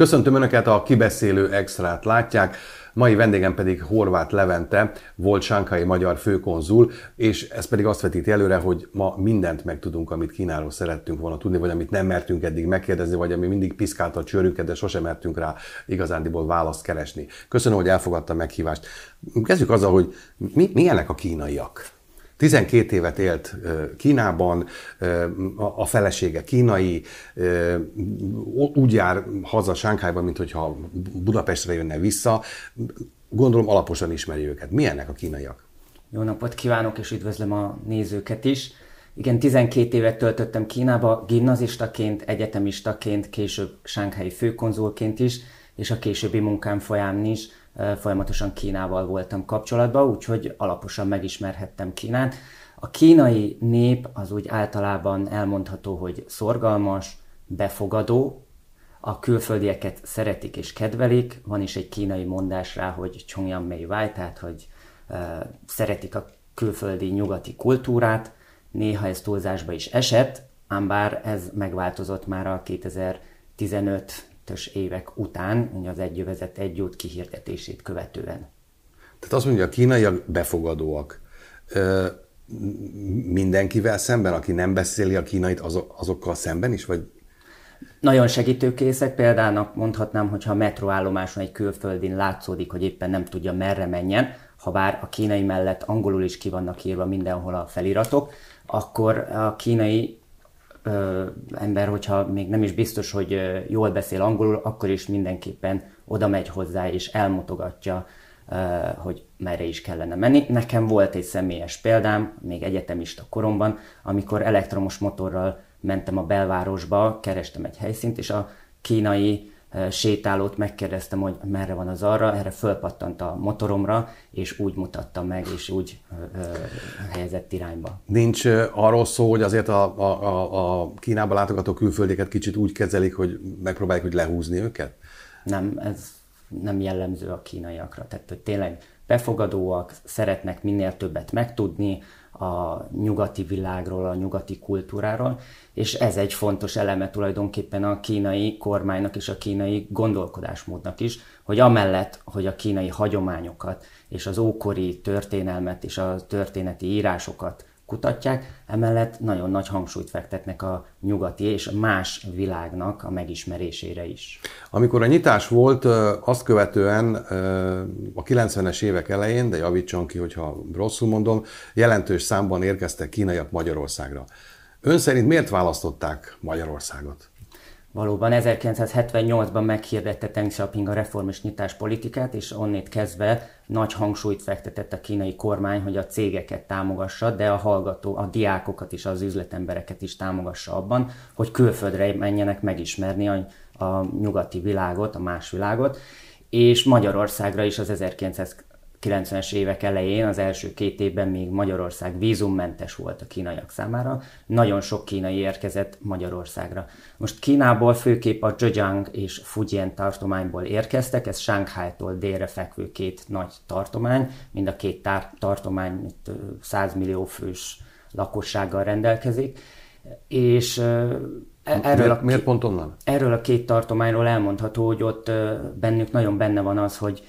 Köszöntöm Önöket, a kibeszélő extrát látják. Mai vendégem pedig Horváth Levente, volt Sánkai magyar főkonzul, és ez pedig azt vetíti előre, hogy ma mindent megtudunk, amit Kínáról szerettünk volna tudni, vagy amit nem mertünk eddig megkérdezni, vagy ami mindig piszkálta a csőrünket, de sosem mertünk rá igazándiból választ keresni. Köszönöm, hogy elfogadta a meghívást. Kezdjük azzal, hogy mi, milyenek a kínaiak? 12 évet élt Kínában, a felesége kínai, úgy jár haza Sánkhájban, mint hogyha Budapestre jönne vissza. Gondolom alaposan ismeri őket. Milyennek a kínaiak? Jó napot kívánok, és üdvözlöm a nézőket is. Igen, 12 évet töltöttem Kínába, gimnazistaként, egyetemistaként, később sánkhelyi főkonzulként is, és a későbbi munkám folyamán is folyamatosan Kínával voltam kapcsolatban, úgyhogy alaposan megismerhettem Kínát. A kínai nép az úgy általában elmondható, hogy szorgalmas, befogadó, a külföldieket szeretik és kedvelik, van is egy kínai mondás rá, hogy Chongyang Mei Wai, tehát hogy uh, szeretik a külföldi nyugati kultúrát, néha ez túlzásba is esett, ám bár ez megváltozott már a 2015 ös évek után, az egyövezet egy út kihirdetését követően. Tehát azt mondja, a kínaiak befogadóak. Ö, mindenkivel szemben, aki nem beszéli a kínait, azok, azokkal szemben is, vagy nagyon segítőkészek, például mondhatnám, hogyha a metroállomáson egy külföldin látszódik, hogy éppen nem tudja merre menjen, ha bár a kínai mellett angolul is ki vannak írva mindenhol a feliratok, akkor a kínai ö, ember, hogyha még nem is biztos, hogy ö, jól beszél angolul, akkor is mindenképpen oda megy hozzá és elmutogatja, ö, hogy merre is kellene menni. Nekem volt egy személyes példám, még egyetemista koromban, amikor elektromos motorral mentem a belvárosba, kerestem egy helyszínt, és a kínai sétálót megkérdeztem, hogy merre van az arra, erre fölpattant a motoromra, és úgy mutatta meg, és úgy ö, ö, helyezett irányba. Nincs arról szó, hogy azért a, a, a Kínába látogató külföldieket kicsit úgy kezelik, hogy megpróbálják hogy lehúzni őket? Nem, ez nem jellemző a kínaiakra. Tehát, hogy tényleg befogadóak, szeretnek minél többet megtudni, a nyugati világról, a nyugati kultúráról, és ez egy fontos eleme tulajdonképpen a kínai kormánynak és a kínai gondolkodásmódnak is, hogy amellett, hogy a kínai hagyományokat és az ókori történelmet és a történeti írásokat kutatják, emellett nagyon nagy hangsúlyt fektetnek a nyugati és más világnak a megismerésére is. Amikor a nyitás volt, azt követően a 90-es évek elején, de javítson ki, hogyha rosszul mondom, jelentős számban érkeztek kínaiak Magyarországra. Ön szerint miért választották Magyarországot? Valóban 1978-ban meghirdette Deng Xiaoping a reform és nyitás politikát, és onnét kezdve nagy hangsúlyt fektetett a kínai kormány, hogy a cégeket támogassa, de a hallgató, a diákokat és az üzletembereket is támogassa abban, hogy külföldre menjenek megismerni a, a nyugati világot, a más világot, és Magyarországra is az 1900 90-es évek elején, az első két évben még Magyarország vízummentes volt a kínaiak számára. Nagyon sok kínai érkezett Magyarországra. Most Kínából főképp a Zhejiang és Fujian tartományból érkeztek, ez Shanghai-tól délre fekvő két nagy tartomány, mind a két tár- tartomány 100 millió fős lakossággal rendelkezik, és e- Erről miért, a, miért pont onnan? Erről a két tartományról elmondható, hogy ott bennük nagyon benne van az, hogy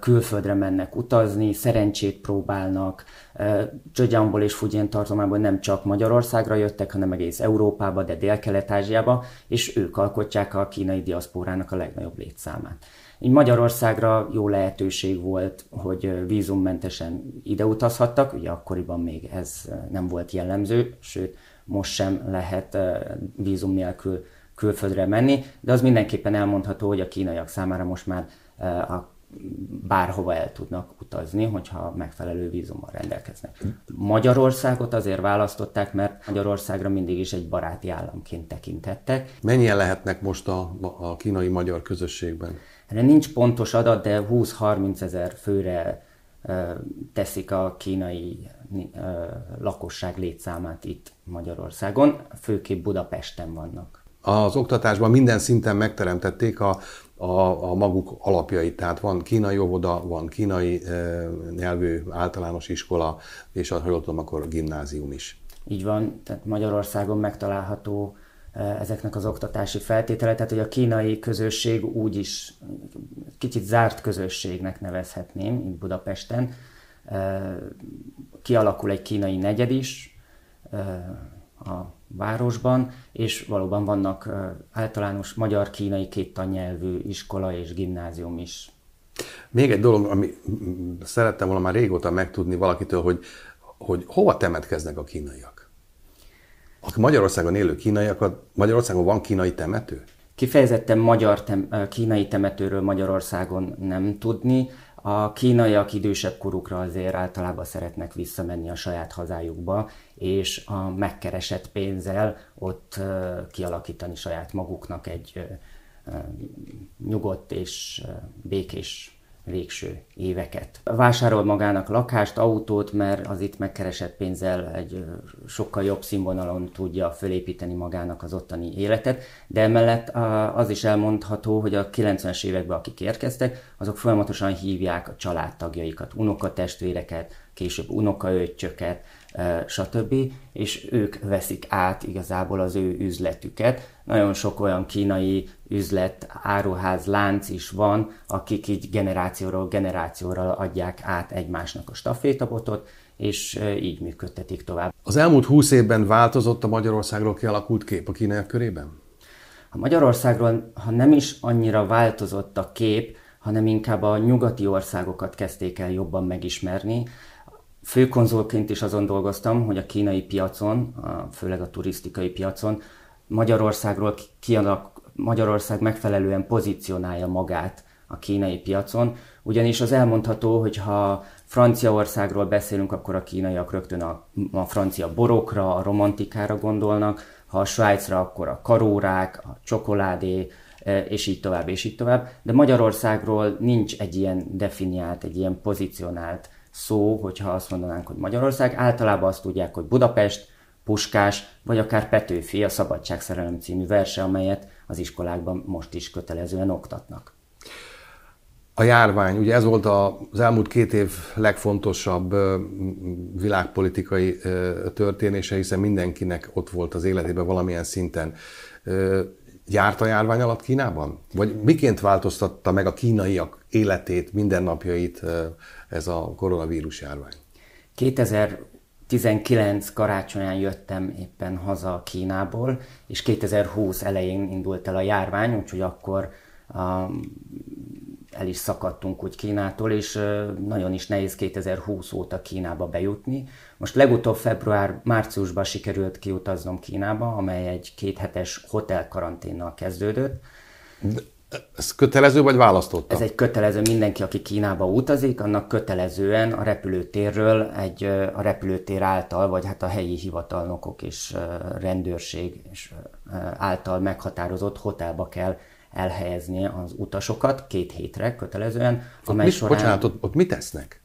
külföldre mennek utazni, szerencsét próbálnak. Zhejiangból és Fujian tartományból nem csak Magyarországra jöttek, hanem egész Európába, de Dél-Kelet-Ázsiába, és ők alkotják a kínai diaszpórának a legnagyobb létszámát. Így Magyarországra jó lehetőség volt, hogy vízummentesen ide utazhattak, ugye akkoriban még ez nem volt jellemző, sőt, most sem lehet vízum nélkül külföldre menni, de az mindenképpen elmondható, hogy a kínaiak számára most már a bárhova el tudnak utazni, hogyha megfelelő vízummal rendelkeznek. Magyarországot azért választották, mert Magyarországra mindig is egy baráti államként tekintettek. Mennyien lehetnek most a, a kínai magyar közösségben? Erre nincs pontos adat, de 20-30 ezer főre teszik a kínai lakosság létszámát itt Magyarországon, főképp Budapesten vannak. Az oktatásban minden szinten megteremtették a a, a maguk alapjait. Tehát van kínai óvoda, van kínai e, nyelvű általános iskola, és ha jól tudom, akkor gimnázium is. Így van, tehát Magyarországon megtalálható ezeknek az oktatási feltétele, tehát hogy a kínai közösség úgy is kicsit zárt közösségnek nevezhetném itt Budapesten. Kialakul egy kínai negyed is a városban, és valóban vannak általános magyar-kínai két tannyelvű iskola és gimnázium is. Még egy dolog, ami szerettem volna már régóta megtudni valakitől, hogy, hogy hova temetkeznek a kínaiak? A Magyarországon élő kínaiakat, Magyarországon van kínai temető? Kifejezetten magyar tem, kínai temetőről Magyarországon nem tudni. A kínaiak idősebb korukra azért általában szeretnek visszamenni a saját hazájukba, és a megkeresett pénzzel ott kialakítani saját maguknak egy nyugodt és békés végső éveket. Vásárol magának lakást, autót, mert az itt megkeresett pénzzel egy sokkal jobb színvonalon tudja fölépíteni magának az ottani életet, de emellett az is elmondható, hogy a 90-es években, akik érkeztek, azok folyamatosan hívják a családtagjaikat, unokatestvéreket, később unokaöccsöket, stb. És ők veszik át igazából az ő üzletüket. Nagyon sok olyan kínai üzlet, áruház, lánc is van, akik így generációról generációra adják át egymásnak a stafétabotot, és így működtetik tovább. Az elmúlt húsz évben változott a Magyarországról kialakult kép a kínaiak körében? A Magyarországról, ha nem is annyira változott a kép, hanem inkább a nyugati országokat kezdték el jobban megismerni, Főkonzolként is azon dolgoztam, hogy a kínai piacon, főleg a turisztikai piacon, Magyarországról kialak, Magyarország megfelelően pozícionálja magát a kínai piacon, ugyanis az elmondható, hogy ha Franciaországról beszélünk, akkor a kínaiak rögtön a, a francia borokra, a romantikára gondolnak, ha a Svájcra, akkor a karórák, a csokoládé, e, és így tovább, és így tovább. De Magyarországról nincs egy ilyen definiált, egy ilyen pozícionált szó, hogyha azt mondanánk, hogy Magyarország. Általában azt tudják, hogy Budapest, Puskás, vagy akár Petőfi, a Szabadságszerelem című verse, amelyet az iskolákban most is kötelezően oktatnak. A járvány, ugye ez volt az elmúlt két év legfontosabb világpolitikai történése, hiszen mindenkinek ott volt az életében valamilyen szinten. Járt a járvány alatt Kínában? Vagy miként változtatta meg a kínaiak életét, mindennapjait ez a koronavírus járvány? 2019 karácsonyán jöttem éppen haza Kínából, és 2020 elején indult el a járvány, úgyhogy akkor um, el is szakadtunk úgy Kínától, és nagyon is nehéz 2020 óta Kínába bejutni. Most legutóbb február-márciusban sikerült kiutaznom Kínába, amely egy kéthetes hotel karanténnal kezdődött. Ez kötelező vagy választotta? Ez egy kötelező, mindenki, aki Kínába utazik, annak kötelezően a repülőtérről egy a repülőtér által, vagy hát a helyi hivatalnokok és rendőrség és által meghatározott hotelba kell elhelyezni az utasokat két hétre kötelezően, amely mit, során... Bocsánat, ott, ott mit tesznek?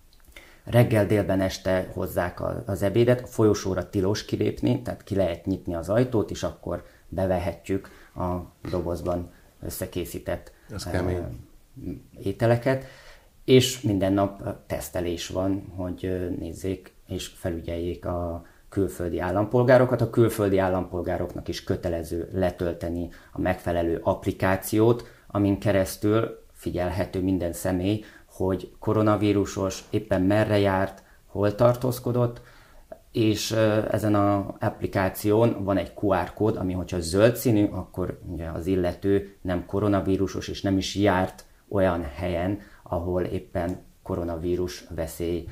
Reggel, délben, este hozzák az ebédet, a folyosóra tilos kilépni, tehát ki lehet nyitni az ajtót, és akkor bevehetjük a dobozban összekészített Ez ételeket, és minden nap tesztelés van, hogy nézzék és felügyeljék a külföldi állampolgárokat. A külföldi állampolgároknak is kötelező letölteni a megfelelő applikációt, amin keresztül figyelhető minden személy, hogy koronavírusos éppen merre járt, hol tartózkodott, és ezen az applikáción van egy QR kód, ami hogyha zöld színű, akkor ugye az illető nem koronavírusos és nem is járt olyan helyen, ahol éppen koronavírus veszély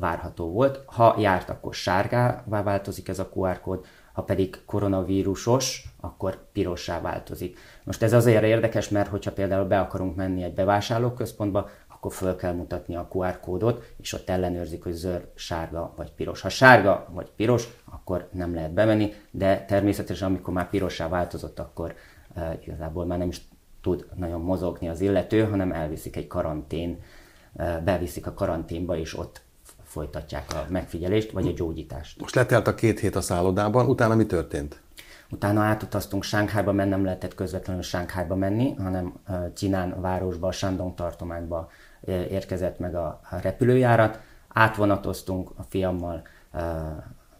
várható volt. Ha járt, akkor sárgává változik ez a QR kód, ha pedig koronavírusos, akkor pirossá változik. Most ez azért érdekes, mert hogyha például be akarunk menni egy bevásárlóközpontba, akkor föl kell mutatni a QR kódot, és ott ellenőrzik, hogy zöld, sárga vagy piros. Ha sárga vagy piros, akkor nem lehet bemenni, de természetesen amikor már pirossá változott, akkor uh, igazából már nem is tud nagyon mozogni az illető, hanem elviszik egy karantén, uh, beviszik a karanténba, és ott folytatják a megfigyelést, vagy a gyógyítást. Most letelt a két hét a szállodában, utána mi történt? Utána átutaztunk Sánkhájba, mert nem lehetett közvetlenül Sánkhájba menni, hanem Csinán városba, Shandong tartományba érkezett meg a repülőjárat, átvonatoztunk a fiammal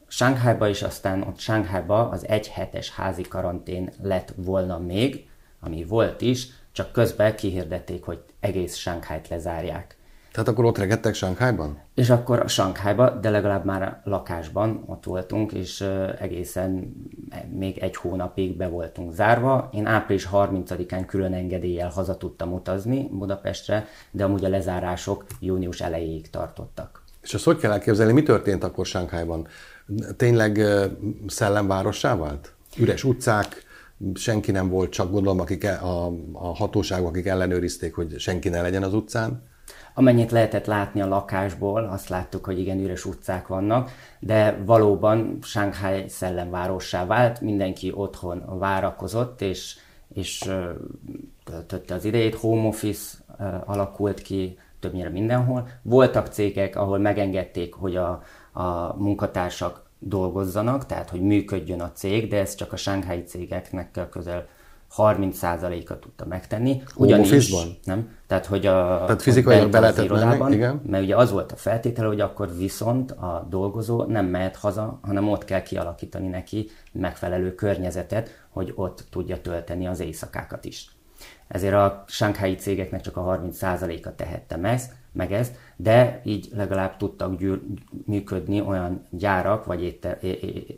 Sánkhájba, és aztán ott Sánkhájba az egy hetes házi karantén lett volna még, ami volt is, csak közben kihirdették, hogy egész Sánkhájt lezárják. Tehát akkor ott regettek Sánkhájban? És akkor a Sánkhájba, de legalább már a lakásban ott voltunk, és egészen még egy hónapig be voltunk zárva. Én április 30-án külön engedéllyel haza tudtam utazni Budapestre, de amúgy a lezárások június elejéig tartottak. És azt hogy kell elképzelni, mi történt akkor Sánkhájban? Tényleg szellemvárossá vált? Üres utcák, senki nem volt, csak gondolom, akik e- a, a hatóságok, akik ellenőrizték, hogy senki ne legyen az utcán? Amennyit lehetett látni a lakásból, azt láttuk, hogy igen, üres utcák vannak, de valóban Shanghai szellemvárossá vált, mindenki otthon várakozott, és, és töltötte az idejét, home office alakult ki többnyire mindenhol. Voltak cégek, ahol megengedték, hogy a, a munkatársak dolgozzanak, tehát hogy működjön a cég, de ez csak a sánghái cégeknek közel 30%-a tudta megtenni. Ugyanis, nem? Tehát, hogy a, Tehát fizikailag be lehetett menni, igen. Mert ugye az volt a feltétele, hogy akkor viszont a dolgozó nem mehet haza, hanem ott kell kialakítani neki megfelelő környezetet, hogy ott tudja tölteni az éjszakákat is. Ezért a sánkhái cégeknek csak a 30%-a tehette meg, meg ezt, de így legalább tudtak gyűr, működni olyan gyárak vagy éte, é, é,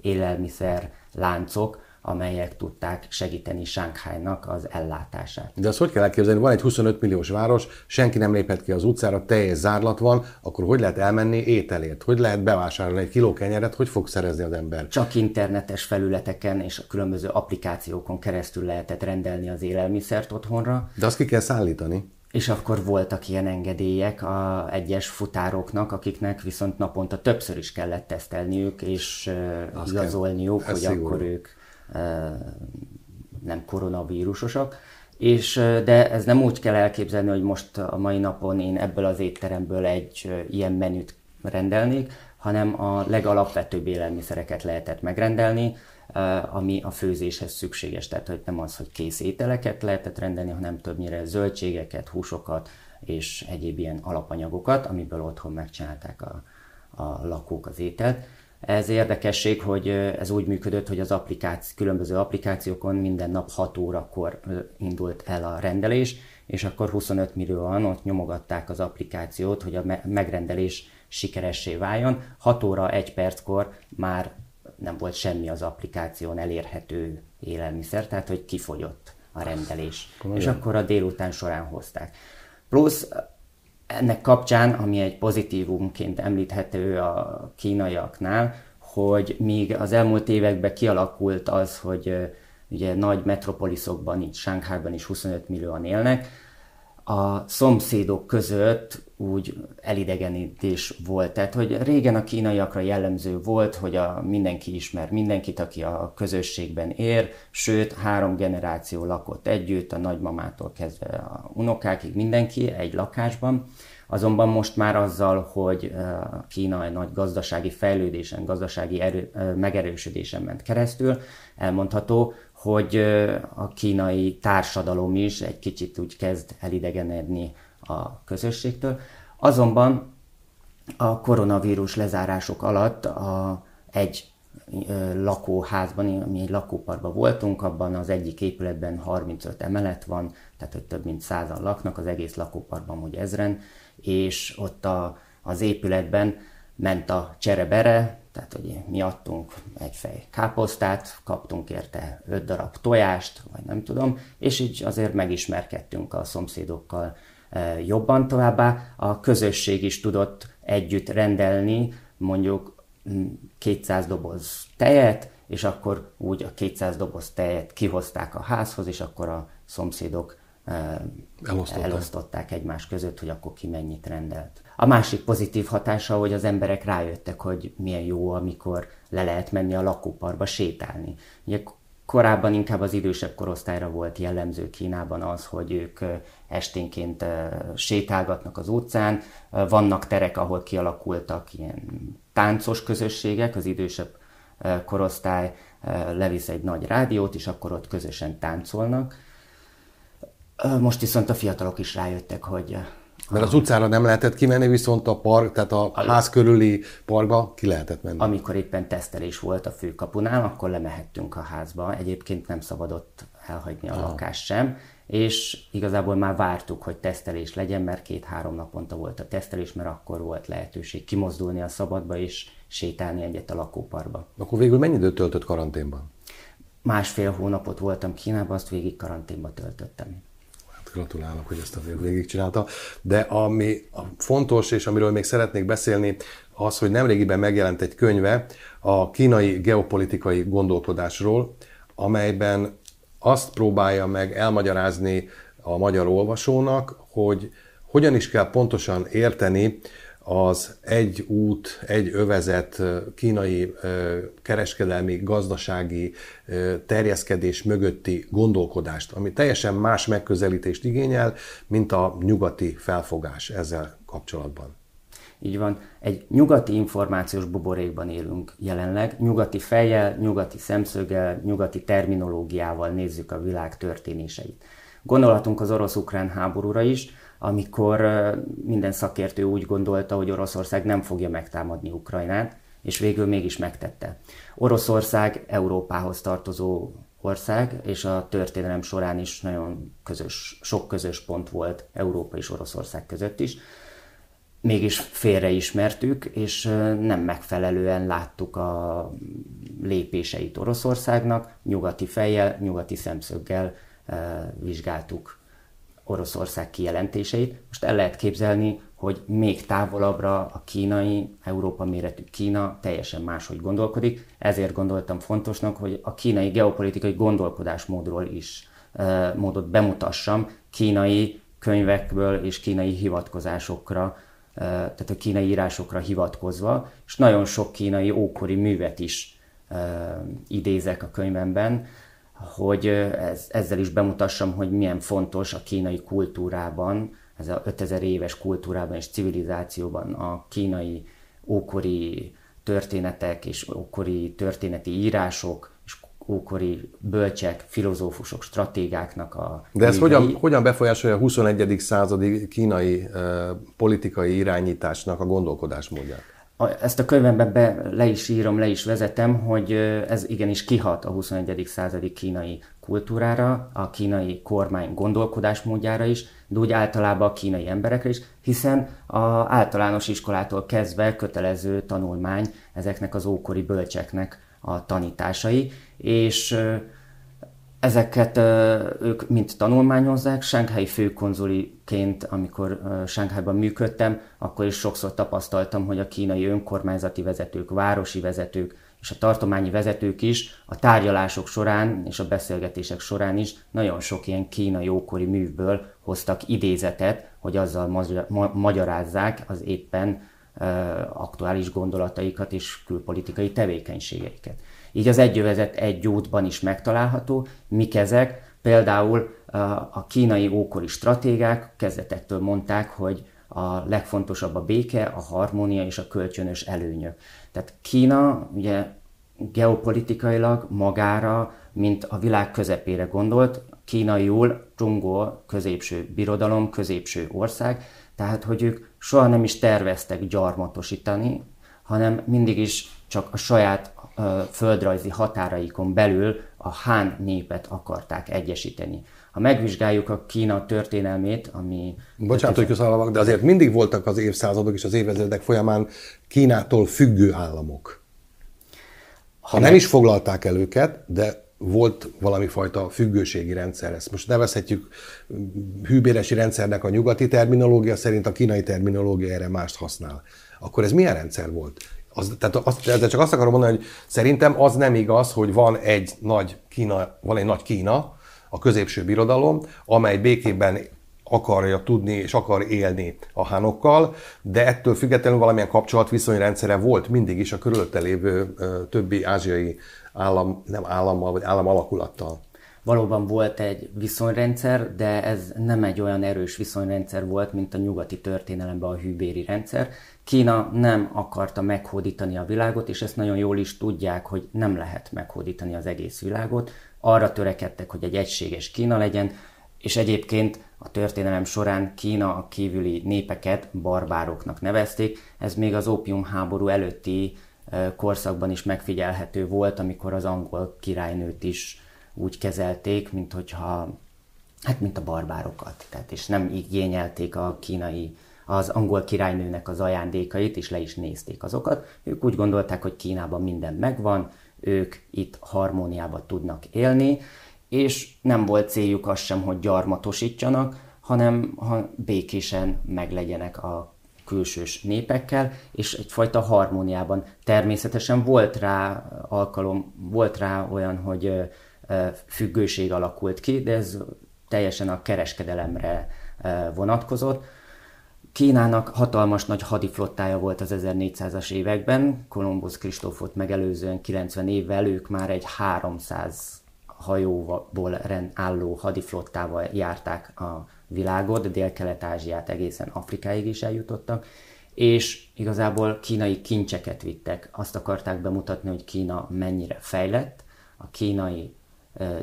élelmiszer láncok, amelyek tudták segíteni Sánkhájnak az ellátását. De azt hogy kell elképzelni, van egy 25 milliós város, senki nem léphet ki az utcára, teljes zárlat van, akkor hogy lehet elmenni ételért? Hogy lehet bevásárolni egy kiló kenyeret? Hogy fog szerezni az ember? Csak internetes felületeken és a különböző applikációkon keresztül lehetett rendelni az élelmiszert otthonra. De azt ki kell szállítani. És akkor voltak ilyen engedélyek a egyes futároknak, akiknek viszont naponta többször is kellett tesztelniük, és uh, igazolniuk, hogy szigorú. akkor ők nem koronavírusosak. És, de ez nem úgy kell elképzelni, hogy most a mai napon én ebből az étteremből egy ilyen menüt rendelnék, hanem a legalapvetőbb élelmiszereket lehetett megrendelni, ami a főzéshez szükséges. Tehát, hogy nem az, hogy kész ételeket lehetett rendelni, hanem többnyire zöldségeket, húsokat és egyéb ilyen alapanyagokat, amiből otthon megcsinálták a, a lakók az ételt. Ez érdekesség, hogy ez úgy működött, hogy az applikáció, különböző applikációkon minden nap 6 órakor indult el a rendelés, és akkor 25 millióan ott nyomogatták az applikációt, hogy a megrendelés sikeressé váljon. 6 óra 1 perckor már nem volt semmi az applikáción elérhető élelmiszer, tehát hogy kifogyott a rendelés. Komolyan. És akkor a délután során hozták. Plusz ennek kapcsán, ami egy pozitívumként említhető a kínaiaknál, hogy míg az elmúlt években kialakult az, hogy ugye nagy metropoliszokban, így Sánkhájban is 25 millióan élnek, a szomszédok között úgy elidegenítés volt. Tehát, hogy régen a kínaiakra jellemző volt, hogy a mindenki ismer mindenkit, aki a közösségben ér, sőt, három generáció lakott együtt, a nagymamától kezdve a unokákig mindenki egy lakásban. Azonban most már azzal, hogy Kína egy nagy gazdasági fejlődésen, gazdasági erő, megerősödésen ment keresztül, elmondható, hogy a kínai társadalom is egy kicsit úgy kezd elidegenedni a közösségtől. Azonban a koronavírus lezárások alatt a, egy lakóházban, mi egy lakóparkban voltunk, abban az egyik épületben 35 emelet van, tehát hogy több mint százan laknak, az egész lakóparkban hogy ezren, és ott a, az épületben ment a cserebere, tehát hogy mi adtunk egy fej káposztát, kaptunk érte öt darab tojást, vagy nem tudom, és így azért megismerkedtünk a szomszédokkal jobban továbbá. A közösség is tudott együtt rendelni mondjuk 200 doboz tejet, és akkor úgy a 200 doboz tejet kihozták a házhoz, és akkor a szomszédok elosztották. elosztották egymás között, hogy akkor ki mennyit rendelt. A másik pozitív hatása, hogy az emberek rájöttek, hogy milyen jó, amikor le lehet menni a lakóparkba sétálni. Ugye korábban inkább az idősebb korosztályra volt jellemző Kínában az, hogy ők esténként sétálgatnak az utcán, vannak terek, ahol kialakultak ilyen táncos közösségek, az idősebb korosztály levisz egy nagy rádiót, és akkor ott közösen táncolnak. Most viszont a fiatalok is rájöttek, hogy Mert az utcára nem lehetett kimenni, viszont a park, tehát a ház körüli parkba ki lehetett menni. Amikor éppen tesztelés volt a főkapunál, akkor lemehettünk a házba. Egyébként nem szabadott elhagyni a lakást sem, és igazából már vártuk, hogy tesztelés legyen, mert két-három naponta volt a tesztelés, mert akkor volt lehetőség kimozdulni a szabadba és sétálni egyet a lakóparkba. Akkor végül mennyi időt töltött karanténban? Másfél hónapot voltam Kínában, azt végig karanténba töltöttem. Gratulálok, hogy ezt a végigcsinálta. De ami fontos, és amiről még szeretnék beszélni, az, hogy nemrégiben megjelent egy könyve a kínai geopolitikai gondolkodásról, amelyben azt próbálja meg elmagyarázni a magyar olvasónak, hogy hogyan is kell pontosan érteni az egy út, egy övezet kínai kereskedelmi, gazdasági terjeszkedés mögötti gondolkodást, ami teljesen más megközelítést igényel, mint a nyugati felfogás ezzel kapcsolatban. Így van. Egy nyugati információs buborékban élünk jelenleg. Nyugati fejjel, nyugati szemszöggel, nyugati terminológiával nézzük a világ történéseit. Gondolhatunk az orosz-ukrán háborúra is, amikor minden szakértő úgy gondolta, hogy Oroszország nem fogja megtámadni Ukrajnát, és végül mégis megtette. Oroszország Európához tartozó ország, és a történelem során is nagyon közös, sok közös pont volt Európa és Oroszország között is mégis félreismertük, és nem megfelelően láttuk a lépéseit Oroszországnak, nyugati fejjel, nyugati szemszöggel vizsgáltuk Oroszország kijelentéseit. Most el lehet képzelni, hogy még távolabbra a kínai, Európa méretű Kína teljesen máshogy gondolkodik. Ezért gondoltam fontosnak, hogy a kínai geopolitikai gondolkodásmódról is módot bemutassam, kínai könyvekből és kínai hivatkozásokra tehát a kínai írásokra hivatkozva, és nagyon sok kínai ókori művet is idézek a könyvemben, hogy ez, ezzel is bemutassam, hogy milyen fontos a kínai kultúrában, ez a 5000 éves kultúrában és civilizációban a kínai ókori történetek és ókori történeti írások, ókori bölcsek, filozófusok, stratégáknak a... De ez hogyan, hogyan befolyásolja a 21. századi kínai uh, politikai irányításnak a gondolkodásmódját? Ezt a könyvemben be, le is írom, le is vezetem, hogy ez igenis kihat a 21. századi kínai kultúrára, a kínai kormány gondolkodásmódjára is, de úgy általában a kínai emberekre is, hiszen a általános iskolától kezdve kötelező tanulmány ezeknek az ókori bölcseknek a tanításai, és ezeket ők mind tanulmányozzák. Sánghái főkonzuliként, amikor Sánkhájban működtem, akkor is sokszor tapasztaltam, hogy a kínai önkormányzati vezetők, városi vezetők és a tartományi vezetők is a tárgyalások során és a beszélgetések során is nagyon sok ilyen kínai ókori művből hoztak idézetet, hogy azzal magyarázzák az éppen aktuális gondolataikat és külpolitikai tevékenységeiket. Így az egyövezet egy útban is megtalálható, mik ezek, például a kínai ókori stratégák kezdetektől mondták, hogy a legfontosabb a béke, a harmónia és a kölcsönös előnyök. Tehát Kína ugye geopolitikailag magára, mint a világ közepére gondolt, kínaiul Zsungó középső birodalom, középső ország, tehát hogy ők soha nem is terveztek gyarmatosítani, hanem mindig is csak a saját földrajzi határaikon belül a Hán népet akarták egyesíteni. Ha megvizsgáljuk a Kína történelmét, ami... Bocsánat, hogy köszönöm, de azért mindig voltak az évszázadok és az évezredek folyamán Kínától függő államok. Ha nem is foglalták el őket, de volt valami fajta függőségi rendszer. Ezt most nevezhetjük hűbéresi rendszernek a nyugati terminológia szerint, a kínai terminológia erre mást használ. Akkor ez milyen rendszer volt? Az, tehát azt, ezzel csak azt akarom mondani, hogy szerintem az nem igaz, hogy van egy nagy Kína, van egy nagy Kína, a középső birodalom, amely békében akarja tudni és akar élni a hánokkal, de ettől függetlenül valamilyen kapcsolatviszonyrendszere volt mindig is a körülötte lévő többi ázsiai állam, nem állammal, vagy állam alakulattal. Valóban volt egy viszonyrendszer, de ez nem egy olyan erős viszonyrendszer volt, mint a nyugati történelemben a hűbéri rendszer. Kína nem akarta meghódítani a világot, és ezt nagyon jól is tudják, hogy nem lehet meghódítani az egész világot. Arra törekedtek, hogy egy egységes Kína legyen, és egyébként a történelem során Kína kívüli népeket barbároknak nevezték. Ez még az ópium háború előtti korszakban is megfigyelhető volt, amikor az angol királynőt is úgy kezelték, mint hogyha, hát mint a barbárokat. Tehát, és nem igényelték a kínai, az angol királynőnek az ajándékait, és le is nézték azokat. Ők úgy gondolták, hogy Kínában minden megvan, ők itt harmóniában tudnak élni, és nem volt céljuk az sem, hogy gyarmatosítsanak, hanem ha békésen meglegyenek a külsős népekkel, és egyfajta harmóniában. Természetesen volt rá alkalom, volt rá olyan, hogy függőség alakult ki, de ez teljesen a kereskedelemre vonatkozott. Kínának hatalmas nagy hadiflottája volt az 1400-as években, Kolumbusz Kristófot megelőzően 90 évvel ők már egy 300 hajóból álló hadiflottával járták a világot, Dél-Kelet-Ázsiát egészen Afrikáig is eljutottak, és igazából kínai kincseket vittek. Azt akarták bemutatni, hogy Kína mennyire fejlett, a kínai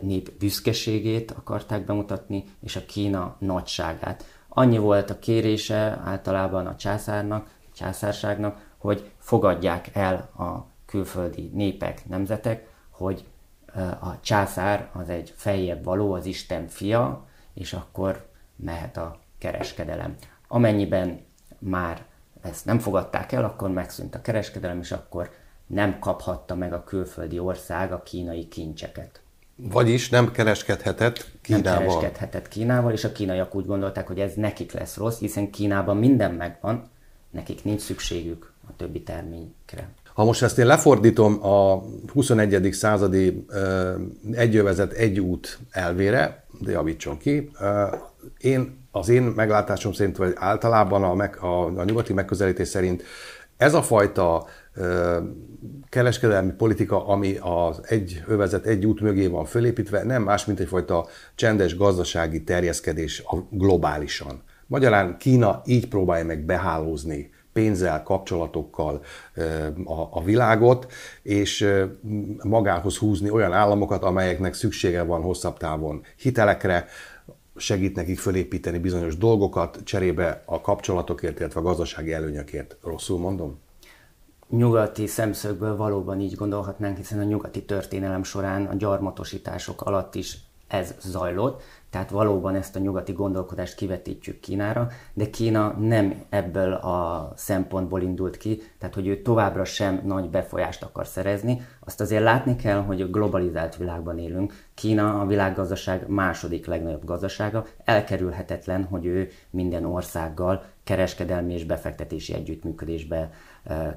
nép büszkeségét akarták bemutatni, és a Kína nagyságát. Annyi volt a kérése általában a császárnak, a császárságnak, hogy fogadják el a külföldi népek, nemzetek, hogy a császár az egy feljebb való, az Isten fia, és akkor mehet a kereskedelem. Amennyiben már ezt nem fogadták el, akkor megszűnt a kereskedelem, és akkor nem kaphatta meg a külföldi ország a kínai kincseket. Vagyis nem kereskedhetett Kínával. Nem kereskedhetett Kínával, és a kínaiak úgy gondolták, hogy ez nekik lesz rossz, hiszen Kínában minden megvan, nekik nincs szükségük a többi terményekre. Ha most ezt én lefordítom a 21. századi egyövezet egy út elvére, de javítson ki, én, az én meglátásom szerint, vagy általában a, meg, a, a nyugati megközelítés szerint ez a fajta kereskedelmi politika, ami az egy övezet, egy út mögé van fölépítve, nem más, mint egyfajta csendes gazdasági terjeszkedés globálisan. Magyarán Kína így próbálja meg behálózni pénzzel, kapcsolatokkal a, a világot, és magához húzni olyan államokat, amelyeknek szüksége van hosszabb távon hitelekre, segít nekik fölépíteni bizonyos dolgokat, cserébe a kapcsolatokért, illetve a gazdasági előnyökért. Rosszul mondom? nyugati szemszögből valóban így gondolhatnánk, hiszen a nyugati történelem során a gyarmatosítások alatt is ez zajlott, tehát valóban ezt a nyugati gondolkodást kivetítjük Kínára, de Kína nem ebből a szempontból indult ki, tehát hogy ő továbbra sem nagy befolyást akar szerezni. Azt azért látni kell, hogy globalizált világban élünk. Kína a világgazdaság második legnagyobb gazdasága, elkerülhetetlen, hogy ő minden országgal kereskedelmi és befektetési együttműködésbe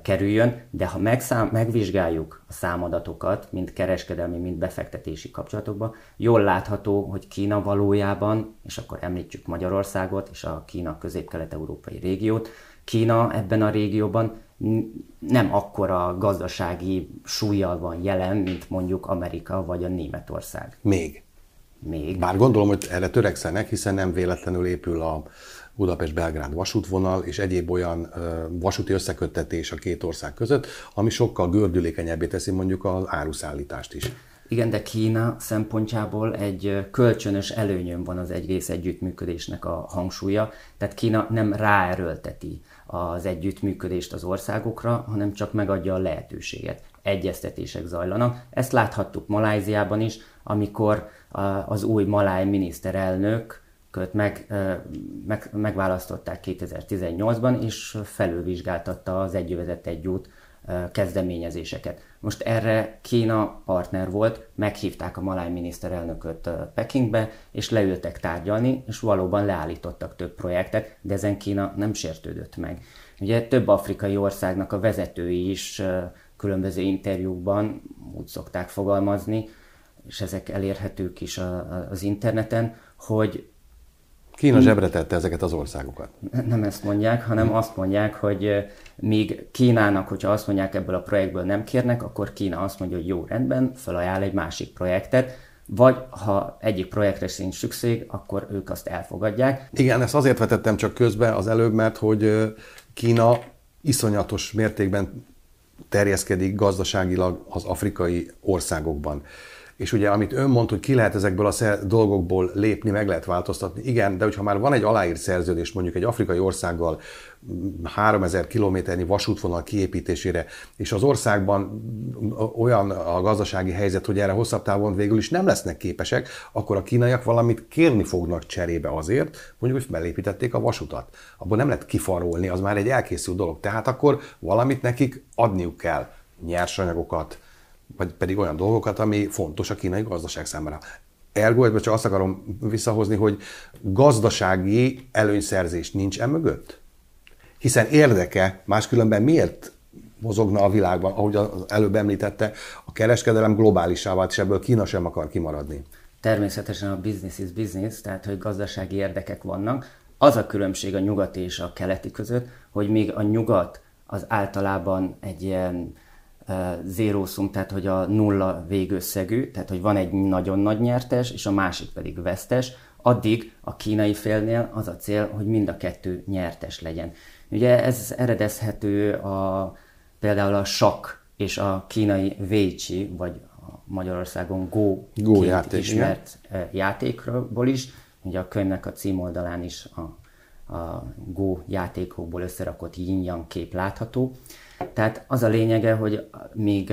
kerüljön, de ha megszám, megvizsgáljuk a számadatokat, mind kereskedelmi, mind befektetési kapcsolatokban, jól látható, hogy Kína valójában, és akkor említjük Magyarországot és a Kína közép-kelet-európai régiót, Kína ebben a régióban nem akkora gazdasági súlyjal van jelen, mint mondjuk Amerika vagy a Németország. Még. Még. Bár gondolom, hogy erre törekszenek, hiszen nem véletlenül épül a Budapest-Belgrád vasútvonal és egyéb olyan vasúti összeköttetés a két ország között, ami sokkal gördülékenyebbé teszi mondjuk az áruszállítást is. Igen, de Kína szempontjából egy kölcsönös előnyön van az egész együttműködésnek a hangsúlya, tehát Kína nem ráerőlteti az együttműködést az országokra, hanem csak megadja a lehetőséget. Egyeztetések zajlanak. Ezt láthattuk Maláziában is, amikor az új maláj miniszterelnök köt meg, meg, megválasztották 2018-ban, és felülvizsgáltatta az egyövezet egy út kezdeményezéseket. Most erre Kína partner volt, meghívták a maláj miniszterelnököt Pekingbe, és leültek tárgyalni, és valóban leállítottak több projektet, de ezen Kína nem sértődött meg. Ugye több afrikai országnak a vezetői is különböző interjúkban úgy szokták fogalmazni, és ezek elérhetők is az interneten, hogy Kína zsebre tette ezeket az országokat. Nem ezt mondják, hanem azt mondják, hogy míg Kínának, hogyha azt mondják ebből a projektből nem kérnek, akkor Kína azt mondja, hogy jó, rendben, felajánl egy másik projektet, vagy ha egyik projektre sincs szükség, akkor ők azt elfogadják. Igen, ezt azért vetettem csak közbe az előbb, mert hogy Kína iszonyatos mértékben terjeszkedik gazdaságilag az afrikai országokban. És ugye amit ön mond, hogy ki lehet ezekből a dolgokból lépni, meg lehet változtatni, igen, de hogyha már van egy aláírt szerződés mondjuk egy afrikai országgal 3000 kilométernyi vasútvonal kiépítésére, és az országban olyan a gazdasági helyzet, hogy erre hosszabb távon végül is nem lesznek képesek, akkor a kínaiak valamit kérni fognak cserébe azért, mondjuk, hogy felépítették a vasutat. Abból nem lehet kifarolni, az már egy elkészült dolog. Tehát akkor valamit nekik adniuk kell, nyersanyagokat, vagy pedig olyan dolgokat, ami fontos a kínai gazdaság számára. Ergo, csak azt akarom visszahozni, hogy gazdasági előnyszerzés nincs e mögött? Hiszen érdeke, máskülönben miért mozogna a világban, ahogy az előbb említette, a kereskedelem globálisá vált, és ebből Kína sem akar kimaradni. Természetesen a business is business, tehát hogy gazdasági érdekek vannak. Az a különbség a nyugati és a keleti között, hogy még a nyugat az általában egy ilyen zero sum, tehát hogy a nulla végösszegű, tehát hogy van egy nagyon nagy nyertes, és a másik pedig vesztes, addig a kínai félnél az a cél, hogy mind a kettő nyertes legyen. Ugye ez eredezhető a, például a sakk és a kínai Weiqi, vagy a Magyarországon Go, Go játék, ismert igen. játékból is. Ugye a könyvnek a címoldalán is a, a Go játékokból összerakott yin kép látható. Tehát az a lényege, hogy még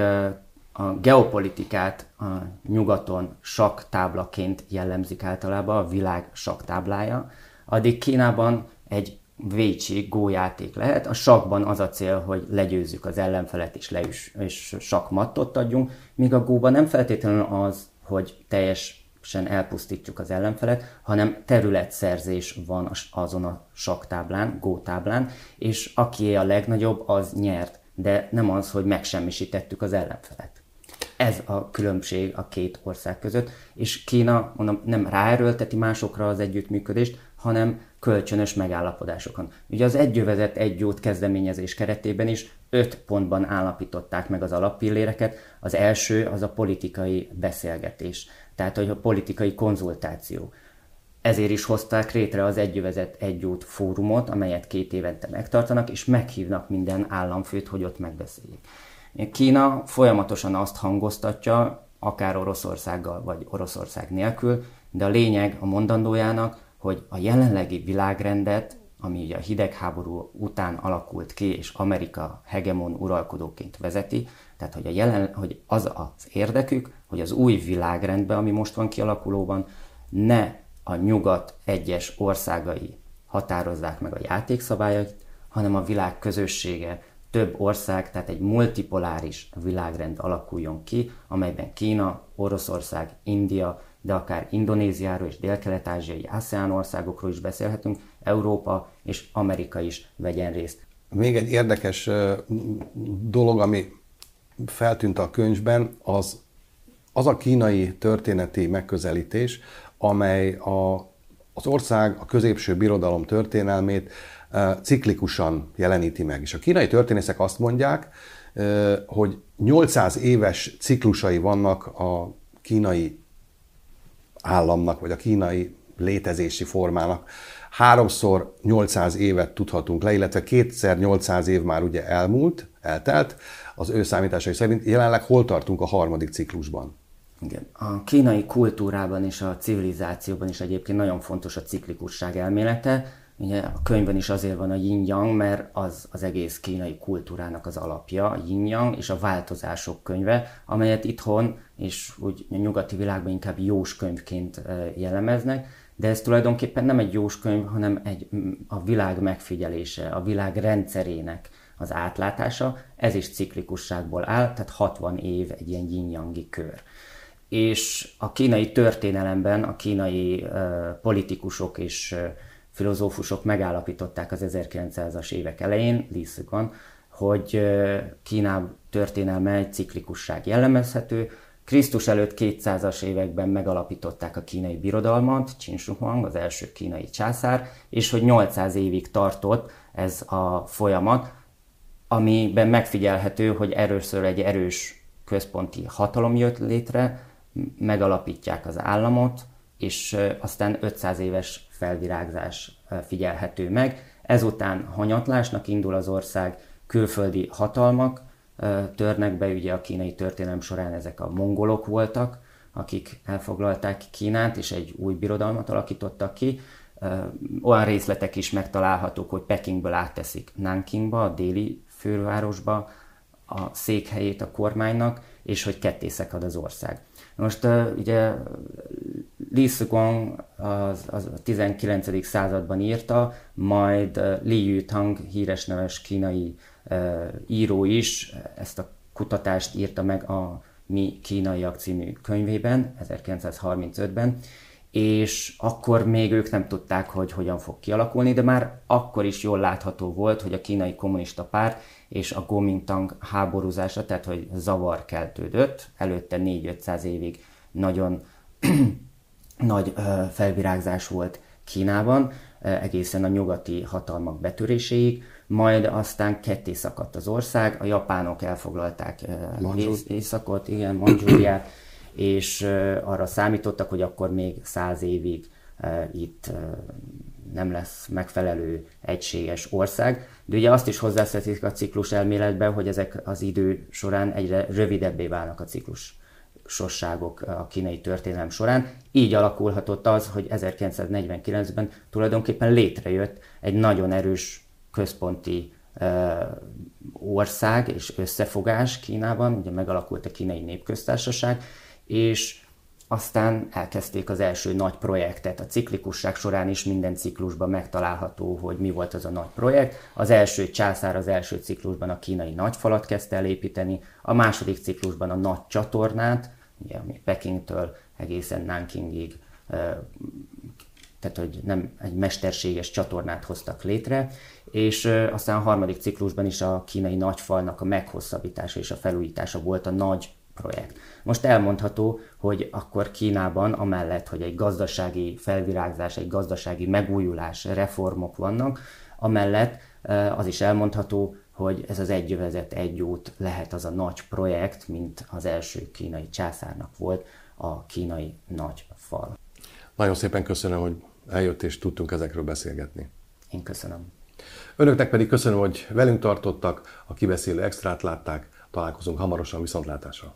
a geopolitikát a nyugaton saktáblaként jellemzik általában, a világ saktáblája, addig Kínában egy Vécsi gójáték lehet. A sakban az a cél, hogy legyőzzük az ellenfelet és, le is, és sakmattot adjunk, míg a góban nem feltétlenül az, hogy teljesen elpusztítjuk az ellenfelet, hanem területszerzés van azon a saktáblán, gótáblán, és aki a legnagyobb, az nyert, de nem az, hogy megsemmisítettük az ellenfelet. Ez a különbség a két ország között, és Kína mondom, nem ráerőlteti másokra az együttműködést, hanem kölcsönös megállapodásokon. Ugye az egyövezet egy jót kezdeményezés keretében is öt pontban állapították meg az alappilléreket. Az első az a politikai beszélgetés, tehát hogy a politikai konzultáció. Ezért is hozták létre az Egyövezet Egy út fórumot, amelyet két évente megtartanak, és meghívnak minden államfőt, hogy ott megbeszéljék. Kína folyamatosan azt hangoztatja, akár Oroszországgal vagy Oroszország nélkül, de a lényeg a mondandójának, hogy a jelenlegi világrendet, ami ugye a hidegháború után alakult ki, és Amerika hegemon uralkodóként vezeti, tehát hogy, a jelen, hogy az az érdekük, hogy az új világrendben, ami most van kialakulóban, ne a nyugat egyes országai határozzák meg a játékszabályait, hanem a világ közössége, több ország, tehát egy multipoláris világrend alakuljon ki, amelyben Kína, Oroszország, India, de akár Indonéziáról és dél-kelet-ázsiai ASEAN országokról is beszélhetünk, Európa és Amerika is vegyen részt. Még egy érdekes dolog, ami feltűnt a könyvben, az, az a kínai történeti megközelítés, amely a, az ország, a középső birodalom történelmét ciklikusan jeleníti meg. És a kínai történészek azt mondják, hogy 800 éves ciklusai vannak a kínai államnak, vagy a kínai létezési formának. Háromszor 800 évet tudhatunk le, illetve kétszer 800 év már ugye elmúlt, eltelt, az ő számításai szerint. Jelenleg hol tartunk a harmadik ciklusban? Igen. A kínai kultúrában és a civilizációban is egyébként nagyon fontos a ciklikusság elmélete. Ugye a könyvben is azért van a yin-yang, mert az az egész kínai kultúrának az alapja, a yin-yang és a változások könyve, amelyet itthon és úgy a nyugati világban inkább jós könyvként jellemeznek, de ez tulajdonképpen nem egy jós könyv, hanem egy, a világ megfigyelése, a világ rendszerének az átlátása, ez is ciklikusságból áll, tehát 60 év egy ilyen yin kör. És a kínai történelemben a kínai politikusok és filozófusok megállapították az 1900-as évek elején, Li hogy Kína történelme egy ciklikusság jellemezhető. Krisztus előtt 200-as években megalapították a kínai birodalmat, Qin Shi Huang, az első kínai császár, és hogy 800 évig tartott ez a folyamat, amiben megfigyelhető, hogy erőször egy erős központi hatalom jött létre, megalapítják az államot, és aztán 500 éves felvirágzás figyelhető meg. Ezután hanyatlásnak indul az ország, külföldi hatalmak törnek be, ugye a kínai történelem során ezek a mongolok voltak, akik elfoglalták Kínát, és egy új birodalmat alakítottak ki. Olyan részletek is megtalálhatók, hogy Pekingből átteszik Nankingba, a déli fővárosba a székhelyét a kormánynak, és hogy ketté szakad az ország. Most ugye Li Sugong az, az a 19. században írta, majd Li Yutang, híres neves kínai író is ezt a kutatást írta meg a Mi kínaiak című könyvében, 1935-ben, és akkor még ők nem tudták, hogy hogyan fog kialakulni, de már akkor is jól látható volt, hogy a kínai kommunista párt és a Kuomintang háborúzása, tehát hogy zavar keltődött, előtte 4-500 évig nagyon nagy felvirágzás volt Kínában, egészen a nyugati hatalmak betöréséig, majd aztán ketté szakadt az ország, a japánok elfoglalták ész, északot, igen, Manzsúriát, és arra számítottak, hogy akkor még száz évig itt nem lesz megfelelő egységes ország. De ugye azt is hozzászetik a ciklus elméletbe, hogy ezek az idő során egyre rövidebbé válnak a ciklus sosságok a kínai történelem során. Így alakulhatott az, hogy 1949-ben tulajdonképpen létrejött egy nagyon erős központi ország és összefogás Kínában, ugye megalakult a kínai népköztársaság, és aztán elkezdték az első nagy projektet. A ciklikusság során is minden ciklusban megtalálható, hogy mi volt az a nagy projekt. Az első császár az első ciklusban a kínai nagyfalat kezdte elépíteni, a második ciklusban a nagy csatornát, ugye, ami Pekingtől egészen Nankingig, tehát hogy nem egy mesterséges csatornát hoztak létre, és aztán a harmadik ciklusban is a kínai nagyfalnak a meghosszabbítása és a felújítása volt a nagy projekt. Most elmondható, hogy akkor Kínában, amellett, hogy egy gazdasági felvirágzás, egy gazdasági megújulás, reformok vannak, amellett az is elmondható, hogy ez az egyövezet egy út lehet az a nagy projekt, mint az első kínai császárnak volt a kínai nagy fal. Nagyon szépen köszönöm, hogy eljött és tudtunk ezekről beszélgetni. Én köszönöm. Önöknek pedig köszönöm, hogy velünk tartottak, a kibeszélő extrát látták. Találkozunk hamarosan viszontlátásra.